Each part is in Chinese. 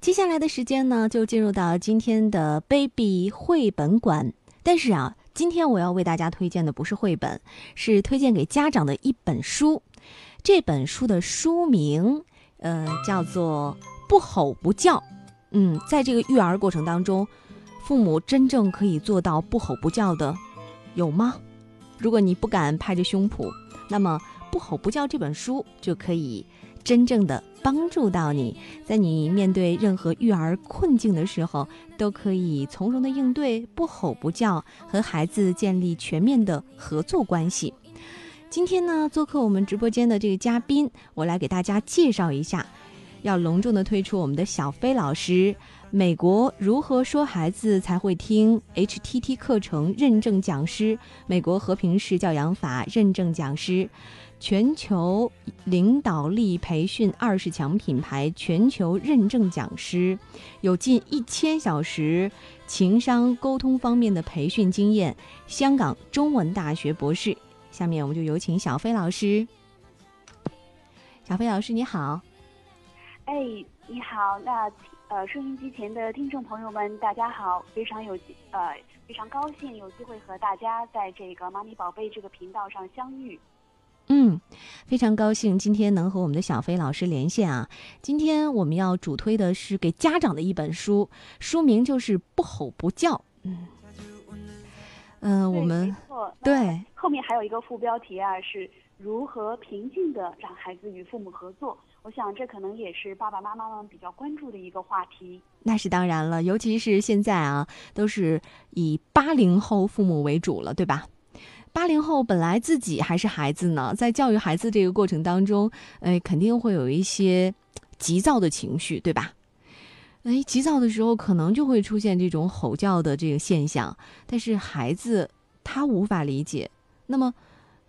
接下来的时间呢，就进入到今天的 Baby 绘本馆。但是啊，今天我要为大家推荐的不是绘本，是推荐给家长的一本书。这本书的书名，呃，叫做《不吼不叫》。嗯，在这个育儿过程当中，父母真正可以做到不吼不叫的，有吗？如果你不敢拍着胸脯，那么《不吼不叫》这本书就可以真正的帮助到你，在你面对任何育儿困境的时候，都可以从容的应对，不吼不叫，和孩子建立全面的合作关系。今天呢，做客我们直播间的这个嘉宾，我来给大家介绍一下，要隆重的推出我们的小飞老师，美国如何说孩子才会听 HTT 课程认证讲师，美国和平式教养法认证讲师，全球领导力培训二十强品牌全球认证讲师，有近一千小时情商沟通方面的培训经验，香港中文大学博士。下面我们就有请小飞老师。小飞老师，你好。哎，你好，那呃，收音机前的听众朋友们，大家好，非常有呃非常高兴有机会和大家在这个妈咪宝贝这个频道上相遇。嗯，非常高兴今天能和我们的小飞老师连线啊。今天我们要主推的是给家长的一本书，书名就是《不吼不叫》。嗯。嗯，我们对后面还有一个副标题啊，是如何平静的让孩子与父母合作。我想这可能也是爸爸妈妈们比较关注的一个话题。那是当然了，尤其是现在啊，都是以八零后父母为主了，对吧？八零后本来自己还是孩子呢，在教育孩子这个过程当中，哎，肯定会有一些急躁的情绪，对吧？哎，急躁的时候可能就会出现这种吼叫的这个现象，但是孩子他无法理解。那么，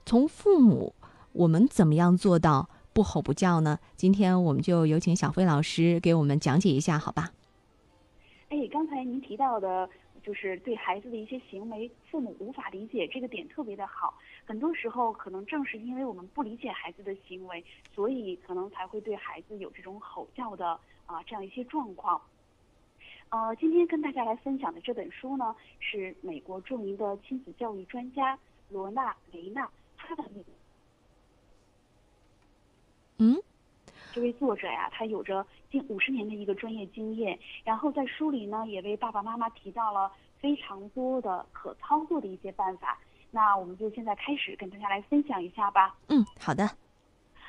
从父母，我们怎么样做到不吼不叫呢？今天我们就有请小飞老师给我们讲解一下，好吧？哎，刚才您提到的，就是对孩子的一些行为，父母无法理解这个点特别的好。很多时候，可能正是因为我们不理解孩子的行为，所以可能才会对孩子有这种吼叫的。啊，这样一些状况，呃，今天跟大家来分享的这本书呢，是美国著名的亲子教育专家罗娜·雷纳他的。嗯，这位作者呀，他有着近五十年的一个专业经验，然后在书里呢，也为爸爸妈妈提到了非常多的可操作的一些办法。那我们就现在开始跟大家来分享一下吧。嗯，好的。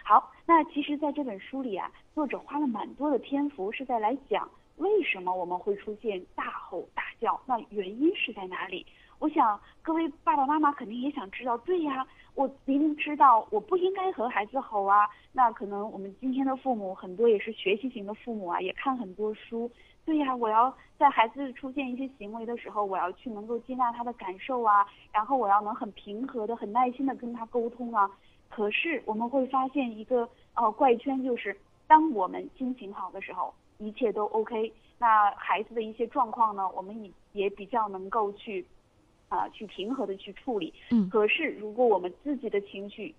好，那其实，在这本书里啊，作者花了蛮多的篇幅是在来讲为什么我们会出现大吼大叫，那原因是在哪里？我想各位爸爸妈妈肯定也想知道，对呀，我明明知道我不应该和孩子吼啊，那可能我们今天的父母很多也是学习型的父母啊，也看很多书，对呀，我要在孩子出现一些行为的时候，我要去能够接纳他的感受啊，然后我要能很平和的、很耐心的跟他沟通啊。可是我们会发现一个呃怪圈，就是当我们心情好的时候，一切都 OK。那孩子的一些状况呢，我们也也比较能够去啊去平和的去处理。嗯。可是如果我们自己的情绪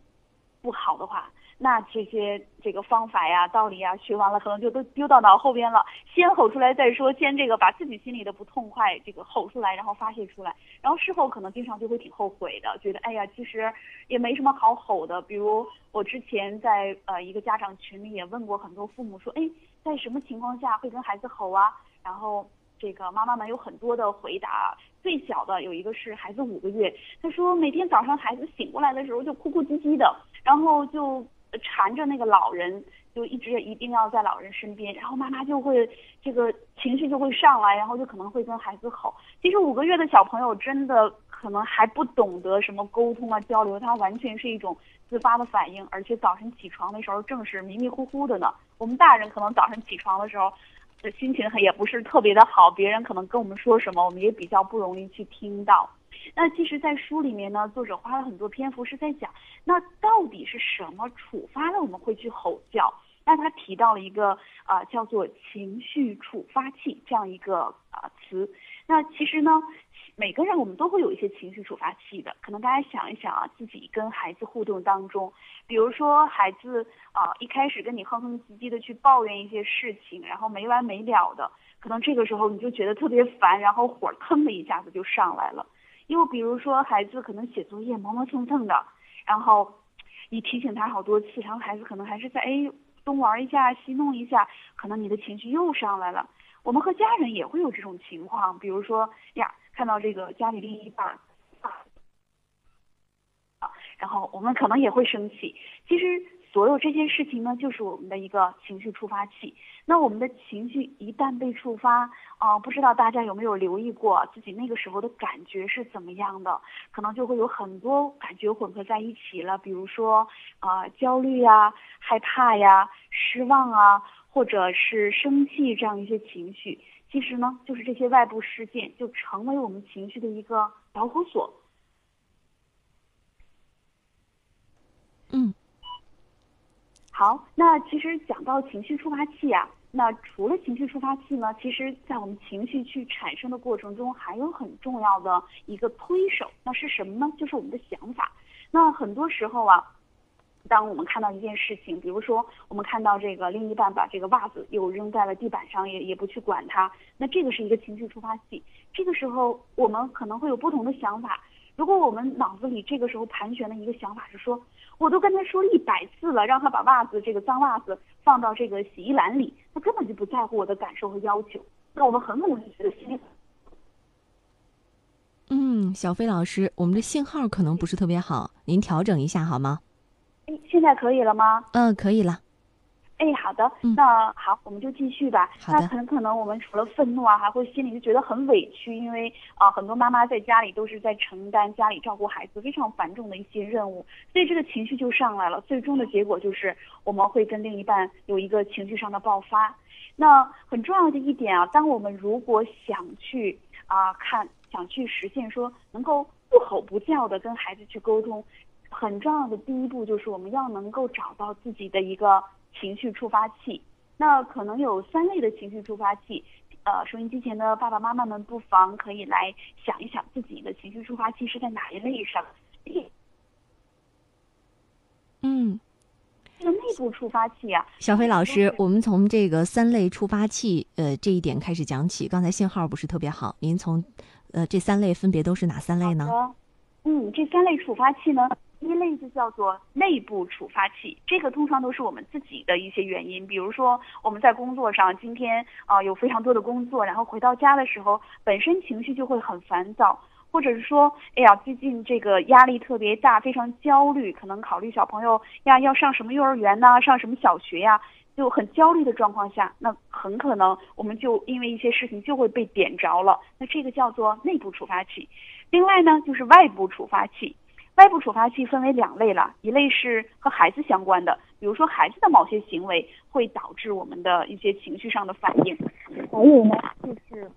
不好的话，那这些这个方法呀、道理呀学完了，可能就都丢到脑后边了。先吼出来再说，先这个把自己心里的不痛快这个吼出来，然后发泄出来，然后事后可能经常就会挺后悔的，觉得哎呀，其实也没什么好吼的。比如我之前在呃一个家长群里也问过很多父母说，哎，在什么情况下会跟孩子吼啊？然后这个妈妈们有很多的回答，最小的有一个是孩子五个月，他说每天早上孩子醒过来的时候就哭哭唧唧的，然后就。缠着那个老人，就一直一定要在老人身边，然后妈妈就会这个情绪就会上来，然后就可能会跟孩子吼。其实五个月的小朋友真的可能还不懂得什么沟通啊交流，他完全是一种自发的反应，而且早晨起床的时候正是迷迷糊糊的呢。我们大人可能早晨起床的时候，心情也不是特别的好，别人可能跟我们说什么，我们也比较不容易去听到。那其实，在书里面呢，作者花了很多篇幅是在讲，那到底是什么触发了我们会去吼叫？那那他提到了一个啊叫做情绪触发器这样一个啊词。那其实呢，每个人我们都会有一些情绪触发器的。可能大家想一想啊，自己跟孩子互动当中，比如说孩子啊一开始跟你哼哼唧唧的去抱怨一些事情，然后没完没了的，可能这个时候你就觉得特别烦，然后火腾的一下子就上来了。又比如说孩子可能写作业磨磨蹭蹭的，然后你提醒他好多次，然后孩子可能还是在哎东玩一下西弄一下，可能你的情绪又上来了。我们和家人也会有这种情况，比如说呀，看到这个家里另一半啊，然后我们可能也会生气。其实所有这些事情呢，就是我们的一个情绪触发器。那我们的情绪一旦被触发，啊，不知道大家有没有留意过自己那个时候的感觉是怎么样的？可能就会有很多感觉混合在一起了，比如说啊，焦虑呀、害怕呀、失望啊。或者是生气这样一些情绪，其实呢，就是这些外部事件就成为我们情绪的一个导火索。嗯，好，那其实讲到情绪触发器啊，那除了情绪触发器呢，其实在我们情绪去产生的过程中，还有很重要的一个推手，那是什么呢？就是我们的想法。那很多时候啊。当我们看到一件事情，比如说我们看到这个另一半把这个袜子又扔在了地板上，也也不去管它，那这个是一个情绪触发器。这个时候我们可能会有不同的想法。如果我们脑子里这个时候盘旋的一个想法是说，我都跟他说了一百次了，让他把袜子这个脏袜子放到这个洗衣篮里，他根本就不在乎我的感受和要求。那我们很可能就觉得心。嗯，小飞老师，我们的信号可能不是特别好，您调整一下好吗？现在可以了吗？嗯，可以了。哎，好的，那好，我们就继续吧。那很可能我们除了愤怒啊，还会心里就觉得很委屈，因为啊，很多妈妈在家里都是在承担家里照顾孩子非常繁重的一些任务，所以这个情绪就上来了。最终的结果就是我们会跟另一半有一个情绪上的爆发。那很重要的一点啊，当我们如果想去啊看，想去实现说能够不吼不叫的跟孩子去沟通。很重要的第一步就是我们要能够找到自己的一个情绪触发器。那可能有三类的情绪触发器，呃，收音机前的爸爸妈妈们不妨可以来想一想自己的情绪触发器是在哪一类上。嗯，这个内部触发器啊，小飞老师，我们从这个三类触发器呃这一点开始讲起。刚才信号不是特别好，您从呃这三类分别都是哪三类呢？嗯，这三类触发器呢？一类就叫做内部触发器，这个通常都是我们自己的一些原因，比如说我们在工作上今天啊有非常多的工作，然后回到家的时候本身情绪就会很烦躁，或者是说哎呀最近这个压力特别大，非常焦虑，可能考虑小朋友呀要上什么幼儿园呐，上什么小学呀，就很焦虑的状况下，那很可能我们就因为一些事情就会被点着了，那这个叫做内部触发器。另外呢就是外部触发器。外部触发器分为两类了，一类是和孩子相关的，比如说孩子的某些行为会导致我们的一些情绪上的反应；还有呢，就是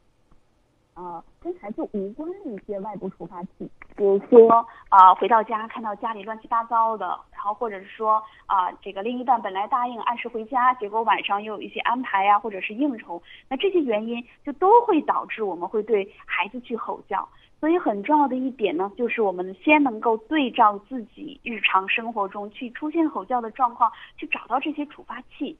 呃跟孩子无关的一些外部触发器，比如说啊回到家看到家里乱七八糟的，然后或者是说啊这个另一半本来答应按时回家，结果晚上又有一些安排呀或者是应酬，那这些原因就都会导致我们会对孩子去吼叫。所以很重要的一点呢，就是我们先能够对照自己日常生活中去出现吼叫的状况，去找到这些触发器。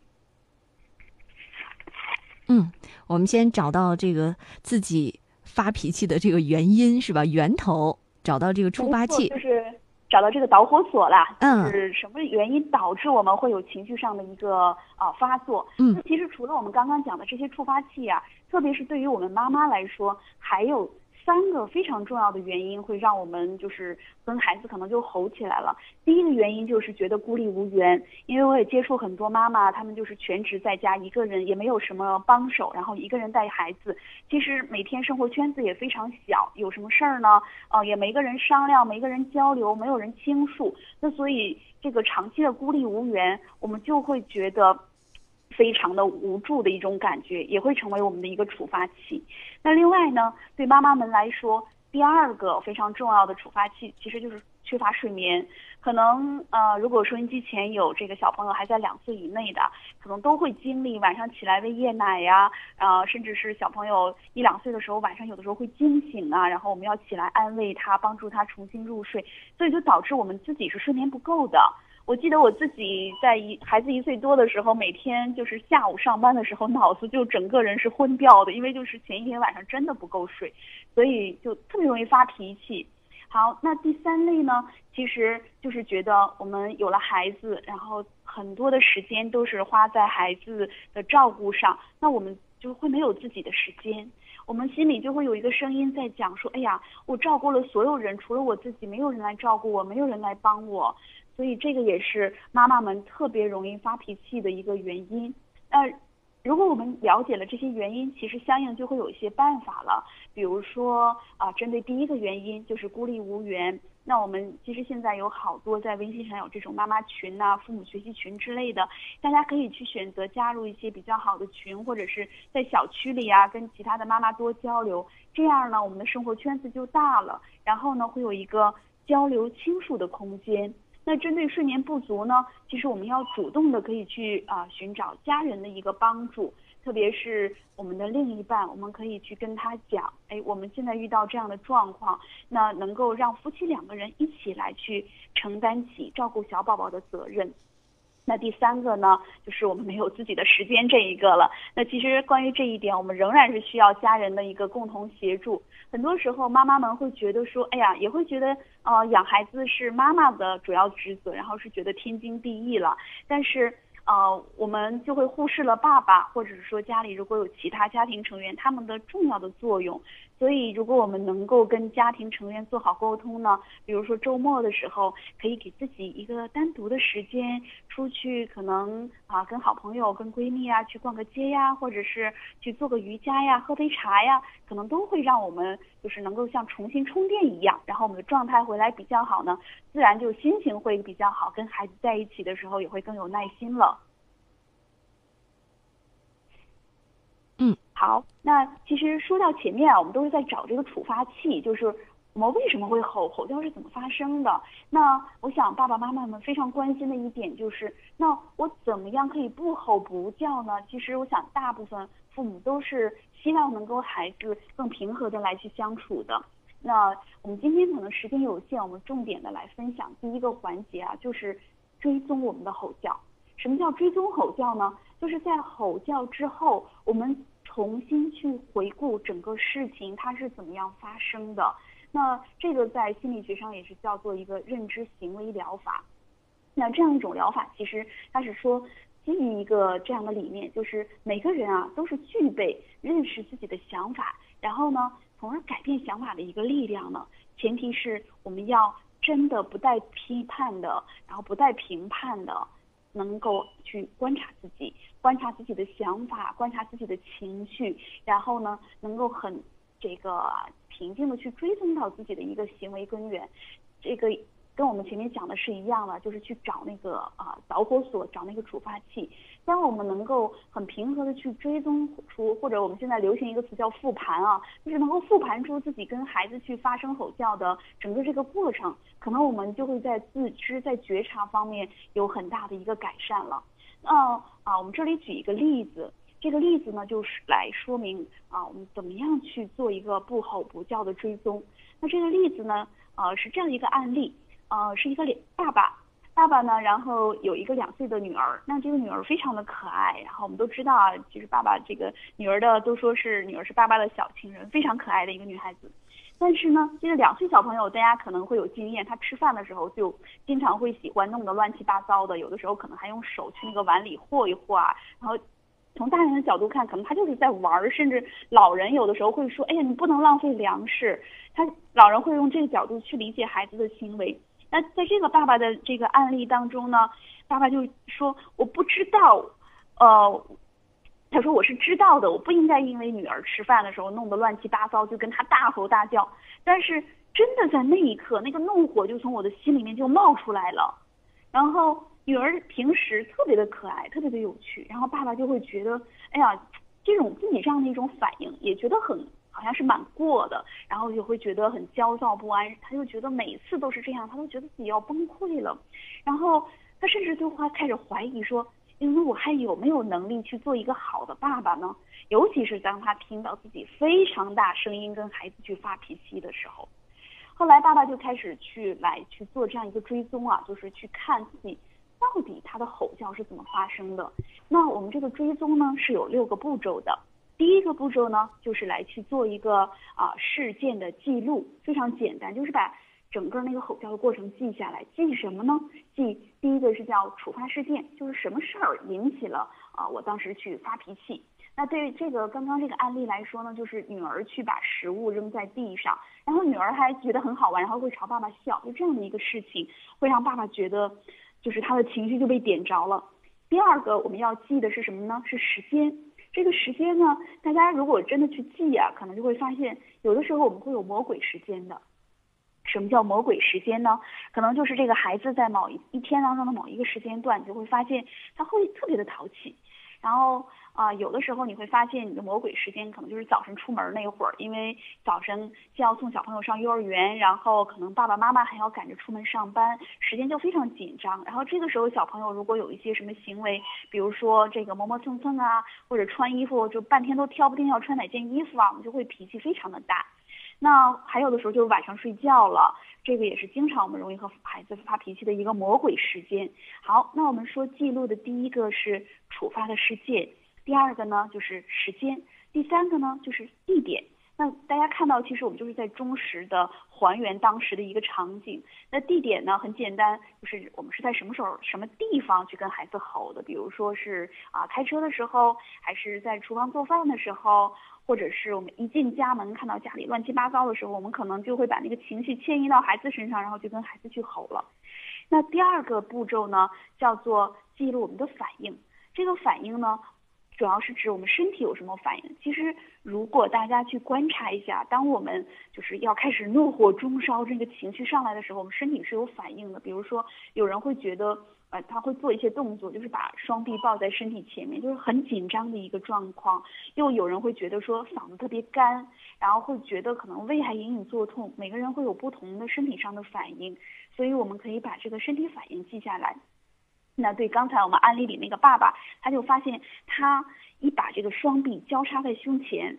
嗯，我们先找到这个自己发脾气的这个原因是吧？源头找到这个触发器，就是找到这个导火索啦。嗯，是什么原因导致我们会有情绪上的一个啊发作？嗯，那其实除了我们刚刚讲的这些触发器啊，特别是对于我们妈妈来说，还有。三个非常重要的原因会让我们就是跟孩子可能就吼起来了。第一个原因就是觉得孤立无援，因为我也接触很多妈妈，她们就是全职在家一个人，也没有什么帮手，然后一个人带孩子。其实每天生活圈子也非常小，有什么事儿呢？呃，也没个人商量，没个人交流，没有人倾诉。那所以这个长期的孤立无援，我们就会觉得。非常的无助的一种感觉，也会成为我们的一个触发器。那另外呢，对妈妈们来说，第二个非常重要的触发器，其实就是缺乏睡眠。可能呃，如果收音机前有这个小朋友还在两岁以内的，可能都会经历晚上起来喂夜奶呀，啊，甚至是小朋友一两岁的时候晚上有的时候会惊醒啊，然后我们要起来安慰他，帮助他重新入睡，所以就导致我们自己是睡眠不够的。我记得我自己在一孩子一岁多的时候，每天就是下午上班的时候，脑子就整个人是昏掉的，因为就是前一天晚上真的不够睡，所以就特别容易发脾气。好，那第三类呢，其实就是觉得我们有了孩子，然后很多的时间都是花在孩子的照顾上，那我们就会没有自己的时间，我们心里就会有一个声音在讲说，哎呀，我照顾了所有人，除了我自己，没有人来照顾我，没有人来帮我，所以这个也是妈妈们特别容易发脾气的一个原因。那。如果我们了解了这些原因，其实相应就会有一些办法了。比如说啊，针对第一个原因就是孤立无援，那我们其实现在有好多在微信上有这种妈妈群呐、父母学习群之类的，大家可以去选择加入一些比较好的群，或者是在小区里啊跟其他的妈妈多交流，这样呢我们的生活圈子就大了，然后呢会有一个交流倾诉的空间。那针对睡眠不足呢，其实我们要主动的可以去啊寻找家人的一个帮助，特别是我们的另一半，我们可以去跟他讲，哎，我们现在遇到这样的状况，那能够让夫妻两个人一起来去承担起照顾小宝宝的责任。那第三个呢，就是我们没有自己的时间这一个了。那其实关于这一点，我们仍然是需要家人的一个共同协助。很多时候，妈妈们会觉得说，哎呀，也会觉得，呃，养孩子是妈妈的主要职责，然后是觉得天经地义了。但是。呃，我们就会忽视了爸爸，或者是说家里如果有其他家庭成员，他们的重要的作用。所以，如果我们能够跟家庭成员做好沟通呢，比如说周末的时候，可以给自己一个单独的时间，出去可能啊跟好朋友、跟闺蜜啊去逛个街呀，或者是去做个瑜伽呀、喝杯茶呀，可能都会让我们就是能够像重新充电一样，然后我们的状态回来比较好呢，自然就心情会比较好，跟孩子在一起的时候也会更有耐心了。嗯，好，那其实说到前面啊，我们都是在找这个触发器，就是我们为什么会吼，吼叫是怎么发生的？那我想爸爸妈妈们非常关心的一点就是，那我怎么样可以不吼不叫呢？其实我想大部分父母都是希望能够孩子更平和的来去相处的。那我们今天可能时间有限，我们重点的来分享第一个环节啊，就是追踪我们的吼叫。什么叫追踪吼叫呢？就是在吼叫之后，我们重新去回顾整个事情它是怎么样发生的。那这个在心理学上也是叫做一个认知行为疗法。那这样一种疗法，其实它是说基于一个这样的理念，就是每个人啊都是具备认识自己的想法，然后呢，从而改变想法的一个力量呢。前提是我们要真的不带批判的，然后不带评判的。能够去观察自己，观察自己的想法，观察自己的情绪，然后呢，能够很这个平静的去追踪到自己的一个行为根源，这个。跟我们前面讲的是一样的，就是去找那个啊导火索，找那个触发器。当我们能够很平和的去追踪出，或者我们现在流行一个词叫复盘啊，就是能够复盘出自己跟孩子去发生吼叫的整个这个过程，可能我们就会在自知、在觉察方面有很大的一个改善了。那啊，我们这里举一个例子，这个例子呢就是来说明啊，我们怎么样去做一个不吼不叫的追踪。那这个例子呢，呃，是这样一个案例。呃，是一个两爸爸，爸爸呢，然后有一个两岁的女儿，那这个女儿非常的可爱，然后我们都知道啊，就是爸爸这个女儿的都说是女儿是爸爸的小情人，非常可爱的一个女孩子。但是呢，这个两岁小朋友大家可能会有经验，他吃饭的时候就经常会喜欢弄得乱七八糟的，有的时候可能还用手去那个碗里和一和啊，然后从大人的角度看，可能他就是在玩儿，甚至老人有的时候会说，哎呀，你不能浪费粮食，他老人会用这个角度去理解孩子的行为。那在这个爸爸的这个案例当中呢，爸爸就说我不知道，呃，他说我是知道的，我不应该因为女儿吃饭的时候弄得乱七八糟就跟他大吼大叫，但是真的在那一刻，那个怒火就从我的心里面就冒出来了。然后女儿平时特别的可爱，特别的有趣，然后爸爸就会觉得，哎呀，这种自己这样的一种反应也觉得很好像是蛮过的，然后就会觉得很焦躁不安，他就觉得每次都是这样，他都觉得自己要崩溃了，然后他甚至就开始怀疑说，因为我还有没有能力去做一个好的爸爸呢？尤其是当他听到自己非常大声音跟孩子去发脾气的时候，后来爸爸就开始去来去做这样一个追踪啊，就是去看自己到底他的吼叫是怎么发生的。那我们这个追踪呢是有六个步骤的。第一个步骤呢，就是来去做一个啊事件的记录，非常简单，就是把整个那个吼叫的过程记下来。记什么呢？记第一个是叫触发事件，就是什么事儿引起了啊我当时去发脾气。那对于这个刚刚这个案例来说呢，就是女儿去把食物扔在地上，然后女儿还觉得很好玩，然后会朝爸爸笑，就这样的一个事情会让爸爸觉得，就是他的情绪就被点着了。第二个我们要记的是什么呢？是时间。这个时间呢，大家如果真的去记啊，可能就会发现，有的时候我们会有魔鬼时间的。什么叫魔鬼时间呢？可能就是这个孩子在某一一天当中的某一个时间段，你就会发现他会特别的淘气，然后。啊，有的时候你会发现你的魔鬼时间可能就是早晨出门那会儿，因为早晨既要送小朋友上幼儿园，然后可能爸爸妈妈还要赶着出门上班，时间就非常紧张。然后这个时候小朋友如果有一些什么行为，比如说这个磨磨蹭蹭啊，或者穿衣服就半天都挑不定要穿哪件衣服啊，我们就会脾气非常的大。那还有的时候就是晚上睡觉了，这个也是经常我们容易和孩子发脾气的一个魔鬼时间。好，那我们说记录的第一个是触发的事件。第二个呢就是时间，第三个呢就是地点。那大家看到，其实我们就是在忠实的还原当时的一个场景。那地点呢很简单，就是我们是在什么时候、什么地方去跟孩子吼的？比如说是啊开车的时候，还是在厨房做饭的时候，或者是我们一进家门看到家里乱七八糟的时候，我们可能就会把那个情绪迁移到孩子身上，然后就跟孩子去吼了。那第二个步骤呢叫做记录我们的反应。这个反应呢。主要是指我们身体有什么反应。其实，如果大家去观察一下，当我们就是要开始怒火中烧，这个情绪上来的时候，我们身体是有反应的。比如说，有人会觉得，呃，他会做一些动作，就是把双臂抱在身体前面，就是很紧张的一个状况。又有人会觉得说嗓子特别干，然后会觉得可能胃还隐隐作痛。每个人会有不同的身体上的反应，所以我们可以把这个身体反应记下来。那对刚才我们案例里那个爸爸，他就发现他一把这个双臂交叉在胸前，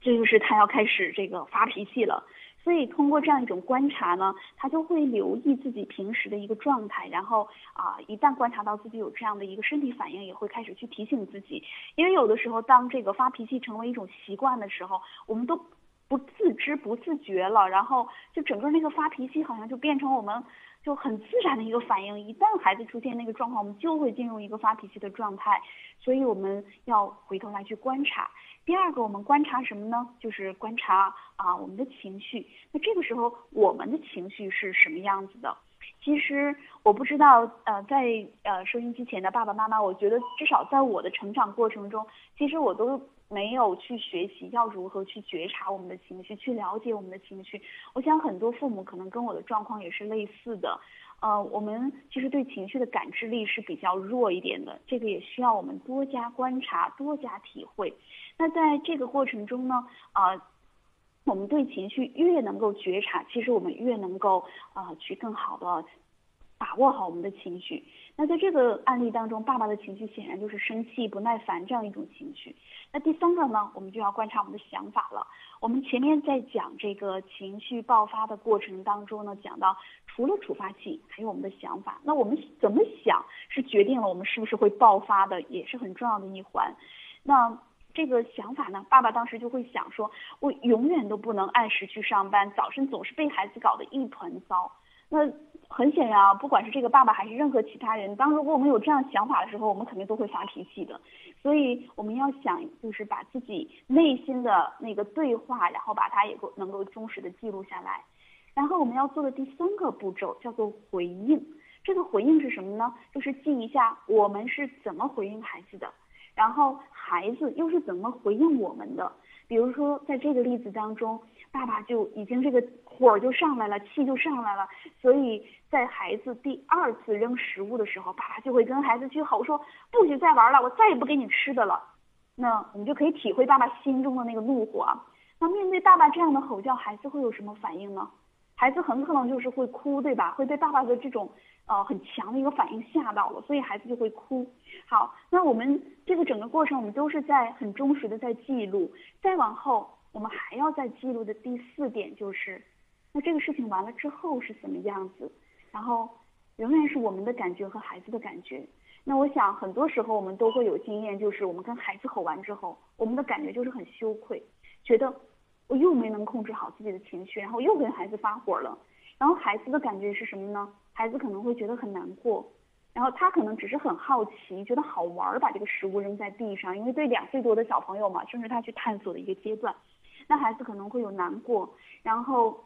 这就是他要开始这个发脾气了。所以通过这样一种观察呢，他就会留意自己平时的一个状态，然后啊，一旦观察到自己有这样的一个身体反应，也会开始去提醒自己。因为有的时候，当这个发脾气成为一种习惯的时候，我们都不自知不自觉了，然后就整个那个发脾气好像就变成我们。就很自然的一个反应，一旦孩子出现那个状况，我们就会进入一个发脾气的状态，所以我们要回头来去观察。第二个，我们观察什么呢？就是观察啊我们的情绪。那这个时候我们的情绪是什么样子的？其实我不知道，呃，在呃收音机前的爸爸妈妈，我觉得至少在我的成长过程中，其实我都。没有去学习要如何去觉察我们的情绪，去了解我们的情绪。我想很多父母可能跟我的状况也是类似的。呃，我们其实对情绪的感知力是比较弱一点的，这个也需要我们多加观察，多加体会。那在这个过程中呢，啊，我们对情绪越能够觉察，其实我们越能够啊去更好的把握好我们的情绪。那在这个案例当中，爸爸的情绪显然就是生气、不耐烦这样一种情绪。那第三个呢，我们就要观察我们的想法了。我们前面在讲这个情绪爆发的过程当中呢，讲到除了触发器，还有我们的想法。那我们怎么想，是决定了我们是不是会爆发的，也是很重要的一环。那这个想法呢，爸爸当时就会想说，我永远都不能按时去上班，早晨总是被孩子搞得一团糟。那很显然啊，不管是这个爸爸还是任何其他人，当如果我们有这样想法的时候，我们肯定都会发脾气的。所以我们要想，就是把自己内心的那个对话，然后把它也够能够忠实的记录下来。然后我们要做的第三个步骤叫做回应。这个回应是什么呢？就是记一下我们是怎么回应孩子的，然后孩子又是怎么回应我们的。比如说在这个例子当中。爸爸就已经这个火就上来了，气就上来了，所以在孩子第二次扔食物的时候，爸爸就会跟孩子去吼说：“不许再玩了，我再也不给你吃的了。”那我们就可以体会爸爸心中的那个怒火。那面对爸爸这样的吼叫，孩子会有什么反应呢？孩子很可能就是会哭，对吧？会被爸爸的这种呃很强的一个反应吓到了，所以孩子就会哭。好，那我们这个整个过程，我们都是在很忠实的在记录。再往后，我们还要再记录的第四点就是，那这个事情完了之后是什么样子？然后仍然是我们的感觉和孩子的感觉。那我想很多时候我们都会有经验，就是我们跟孩子吼完之后，我们的感觉就是很羞愧，觉得。我又没能控制好自己的情绪，然后又跟孩子发火了，然后孩子的感觉是什么呢？孩子可能会觉得很难过，然后他可能只是很好奇，觉得好玩，把这个食物扔在地上，因为对两岁多的小朋友嘛，正是他去探索的一个阶段，那孩子可能会有难过，然后。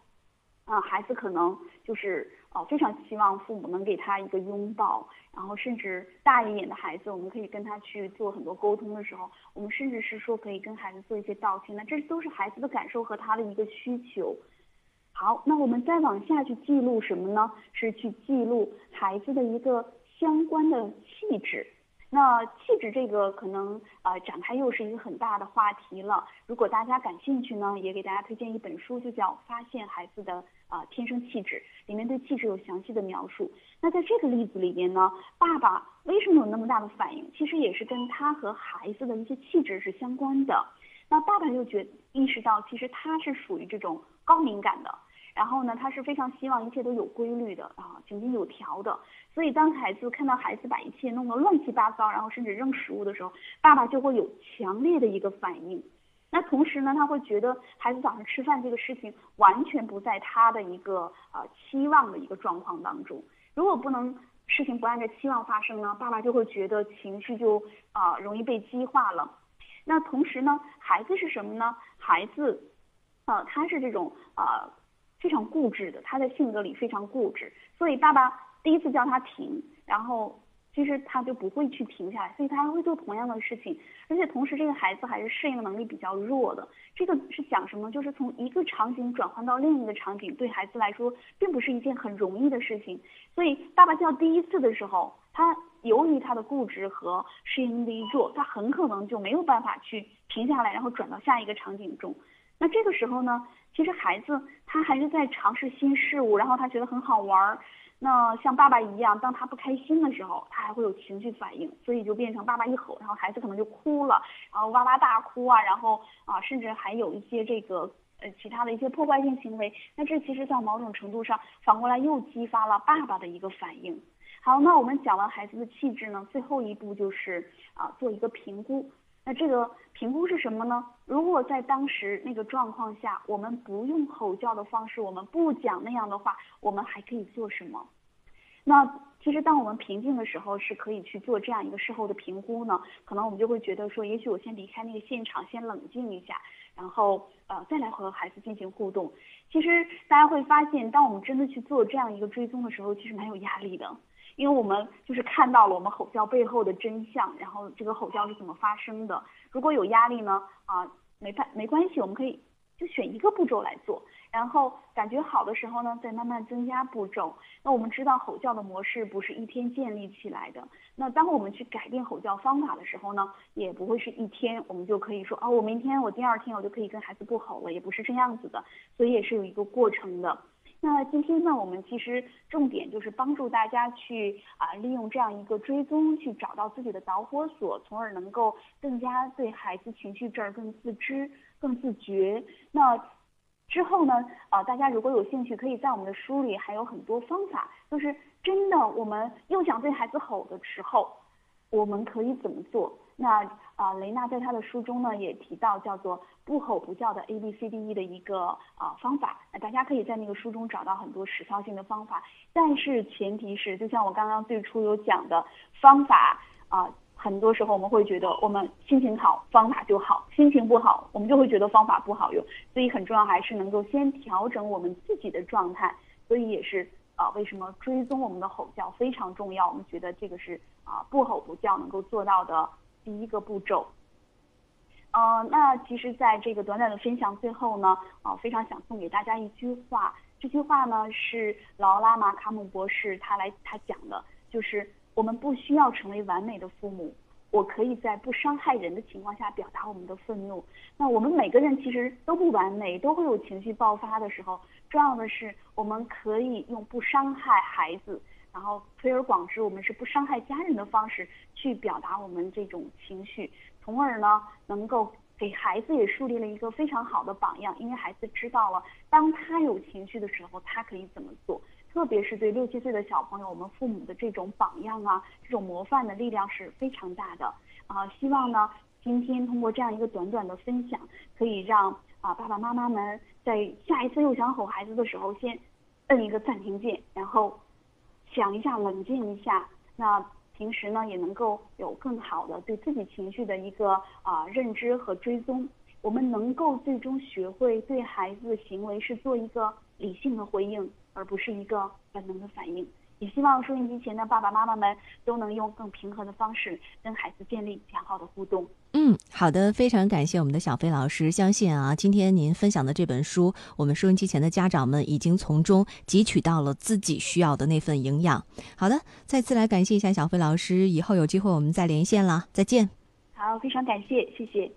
啊，孩子可能就是呃非常希望父母能给他一个拥抱，然后甚至大一点的孩子，我们可以跟他去做很多沟通的时候，我们甚至是说可以跟孩子做一些道歉，那这都是孩子的感受和他的一个需求。好，那我们再往下去记录什么呢？是去记录孩子的一个相关的气质。那气质这个可能呃展开又是一个很大的话题了。如果大家感兴趣呢，也给大家推荐一本书，就叫《发现孩子的啊天生气质》，里面对气质有详细的描述。那在这个例子里面呢，爸爸为什么有那么大的反应？其实也是跟他和孩子的一些气质是相关的。那爸爸就觉意识到，其实他是属于这种高敏感的。然后呢，他是非常希望一切都有规律的啊，井井有条的。所以当孩子看到孩子把一切弄得乱七八糟，然后甚至扔食物的时候，爸爸就会有强烈的一个反应。那同时呢，他会觉得孩子早上吃饭这个事情完全不在他的一个呃期望的一个状况当中。如果不能事情不按照期望发生呢，爸爸就会觉得情绪就啊容易被激化了。那同时呢，孩子是什么呢？孩子，呃，他是这种啊。非常固执的，他的性格里非常固执，所以爸爸第一次叫他停，然后其实他就不会去停下来，所以他还会做同样的事情，而且同时这个孩子还是适应能力比较弱的。这个是讲什么？就是从一个场景转换到另一个场景，对孩子来说并不是一件很容易的事情。所以爸爸叫第一次的时候，他由于他的固执和适应力弱，他很可能就没有办法去停下来，然后转到下一个场景中。那这个时候呢？其实孩子他还是在尝试新事物，然后他觉得很好玩儿。那像爸爸一样，当他不开心的时候，他还会有情绪反应，所以就变成爸爸一吼，然后孩子可能就哭了，然后哇哇大哭啊，然后啊，甚至还有一些这个呃其他的一些破坏性行为。那这其实，在某种程度上，反过来又激发了爸爸的一个反应。好，那我们讲完孩子的气质呢，最后一步就是啊，做一个评估。那这个评估是什么呢？如果在当时那个状况下，我们不用吼叫的方式，我们不讲那样的话，我们还可以做什么？那其实当我们平静的时候，是可以去做这样一个事后的评估呢。可能我们就会觉得说，也许我先离开那个现场，先冷静一下，然后呃再来和孩子进行互动。其实大家会发现，当我们真的去做这样一个追踪的时候，其实蛮有压力的。因为我们就是看到了我们吼叫背后的真相，然后这个吼叫是怎么发生的。如果有压力呢，啊，没办没关系，我们可以就选一个步骤来做，然后感觉好的时候呢，再慢慢增加步骤。那我们知道吼叫的模式不是一天建立起来的，那当我们去改变吼叫方法的时候呢，也不会是一天我们就可以说啊，我明天我第二天我就可以跟孩子不吼了，也不是这样子的，所以也是有一个过程的。那今天呢，我们其实重点就是帮助大家去啊，利用这样一个追踪，去找到自己的导火索，从而能够更加对孩子情绪这儿更自知、更自觉。那之后呢，啊，大家如果有兴趣，可以在我们的书里还有很多方法，就是真的我们又想对孩子吼的时候，我们可以怎么做？那啊，雷娜在她的书中呢也提到叫做不吼不叫的 A B C D E 的一个啊方法，那大家可以在那个书中找到很多实操性的方法，但是前提是，就像我刚刚最初有讲的方法啊，很多时候我们会觉得我们心情好方法就好，心情不好我们就会觉得方法不好用，所以很重要还是能够先调整我们自己的状态，所以也是啊为什么追踪我们的吼叫非常重要，我们觉得这个是啊不吼不叫能够做到的。第一个步骤，呃，那其实，在这个短短的分享最后呢，啊，非常想送给大家一句话。这句话呢，是劳拉马卡姆博士他来他讲的，就是我们不需要成为完美的父母，我可以在不伤害人的情况下表达我们的愤怒。那我们每个人其实都不完美，都会有情绪爆发的时候。重要的是，我们可以用不伤害孩子，然后推而广之，我们是不伤害家人的方式去表达我们这种情绪，从而呢，能够给孩子也树立了一个非常好的榜样。因为孩子知道了，当他有情绪的时候，他可以怎么做。特别是对六七岁的小朋友，我们父母的这种榜样啊，这种模范的力量是非常大的啊！希望呢，今天通过这样一个短短的分享，可以让啊爸爸妈妈们在下一次又想吼孩子的时候，先摁一个暂停键，然后想一下，冷静一下。那平时呢，也能够有更好的对自己情绪的一个啊认知和追踪。我们能够最终学会对孩子行为是做一个理性的回应。而不是一个本能的反应。也希望收音机前的爸爸妈妈们都能用更平和的方式跟孩子建立良好的互动。嗯，好的，非常感谢我们的小飞老师。相信啊，今天您分享的这本书，我们收音机前的家长们已经从中汲取到了自己需要的那份营养。好的，再次来感谢一下小飞老师，以后有机会我们再连线了，再见。好，非常感谢，谢谢。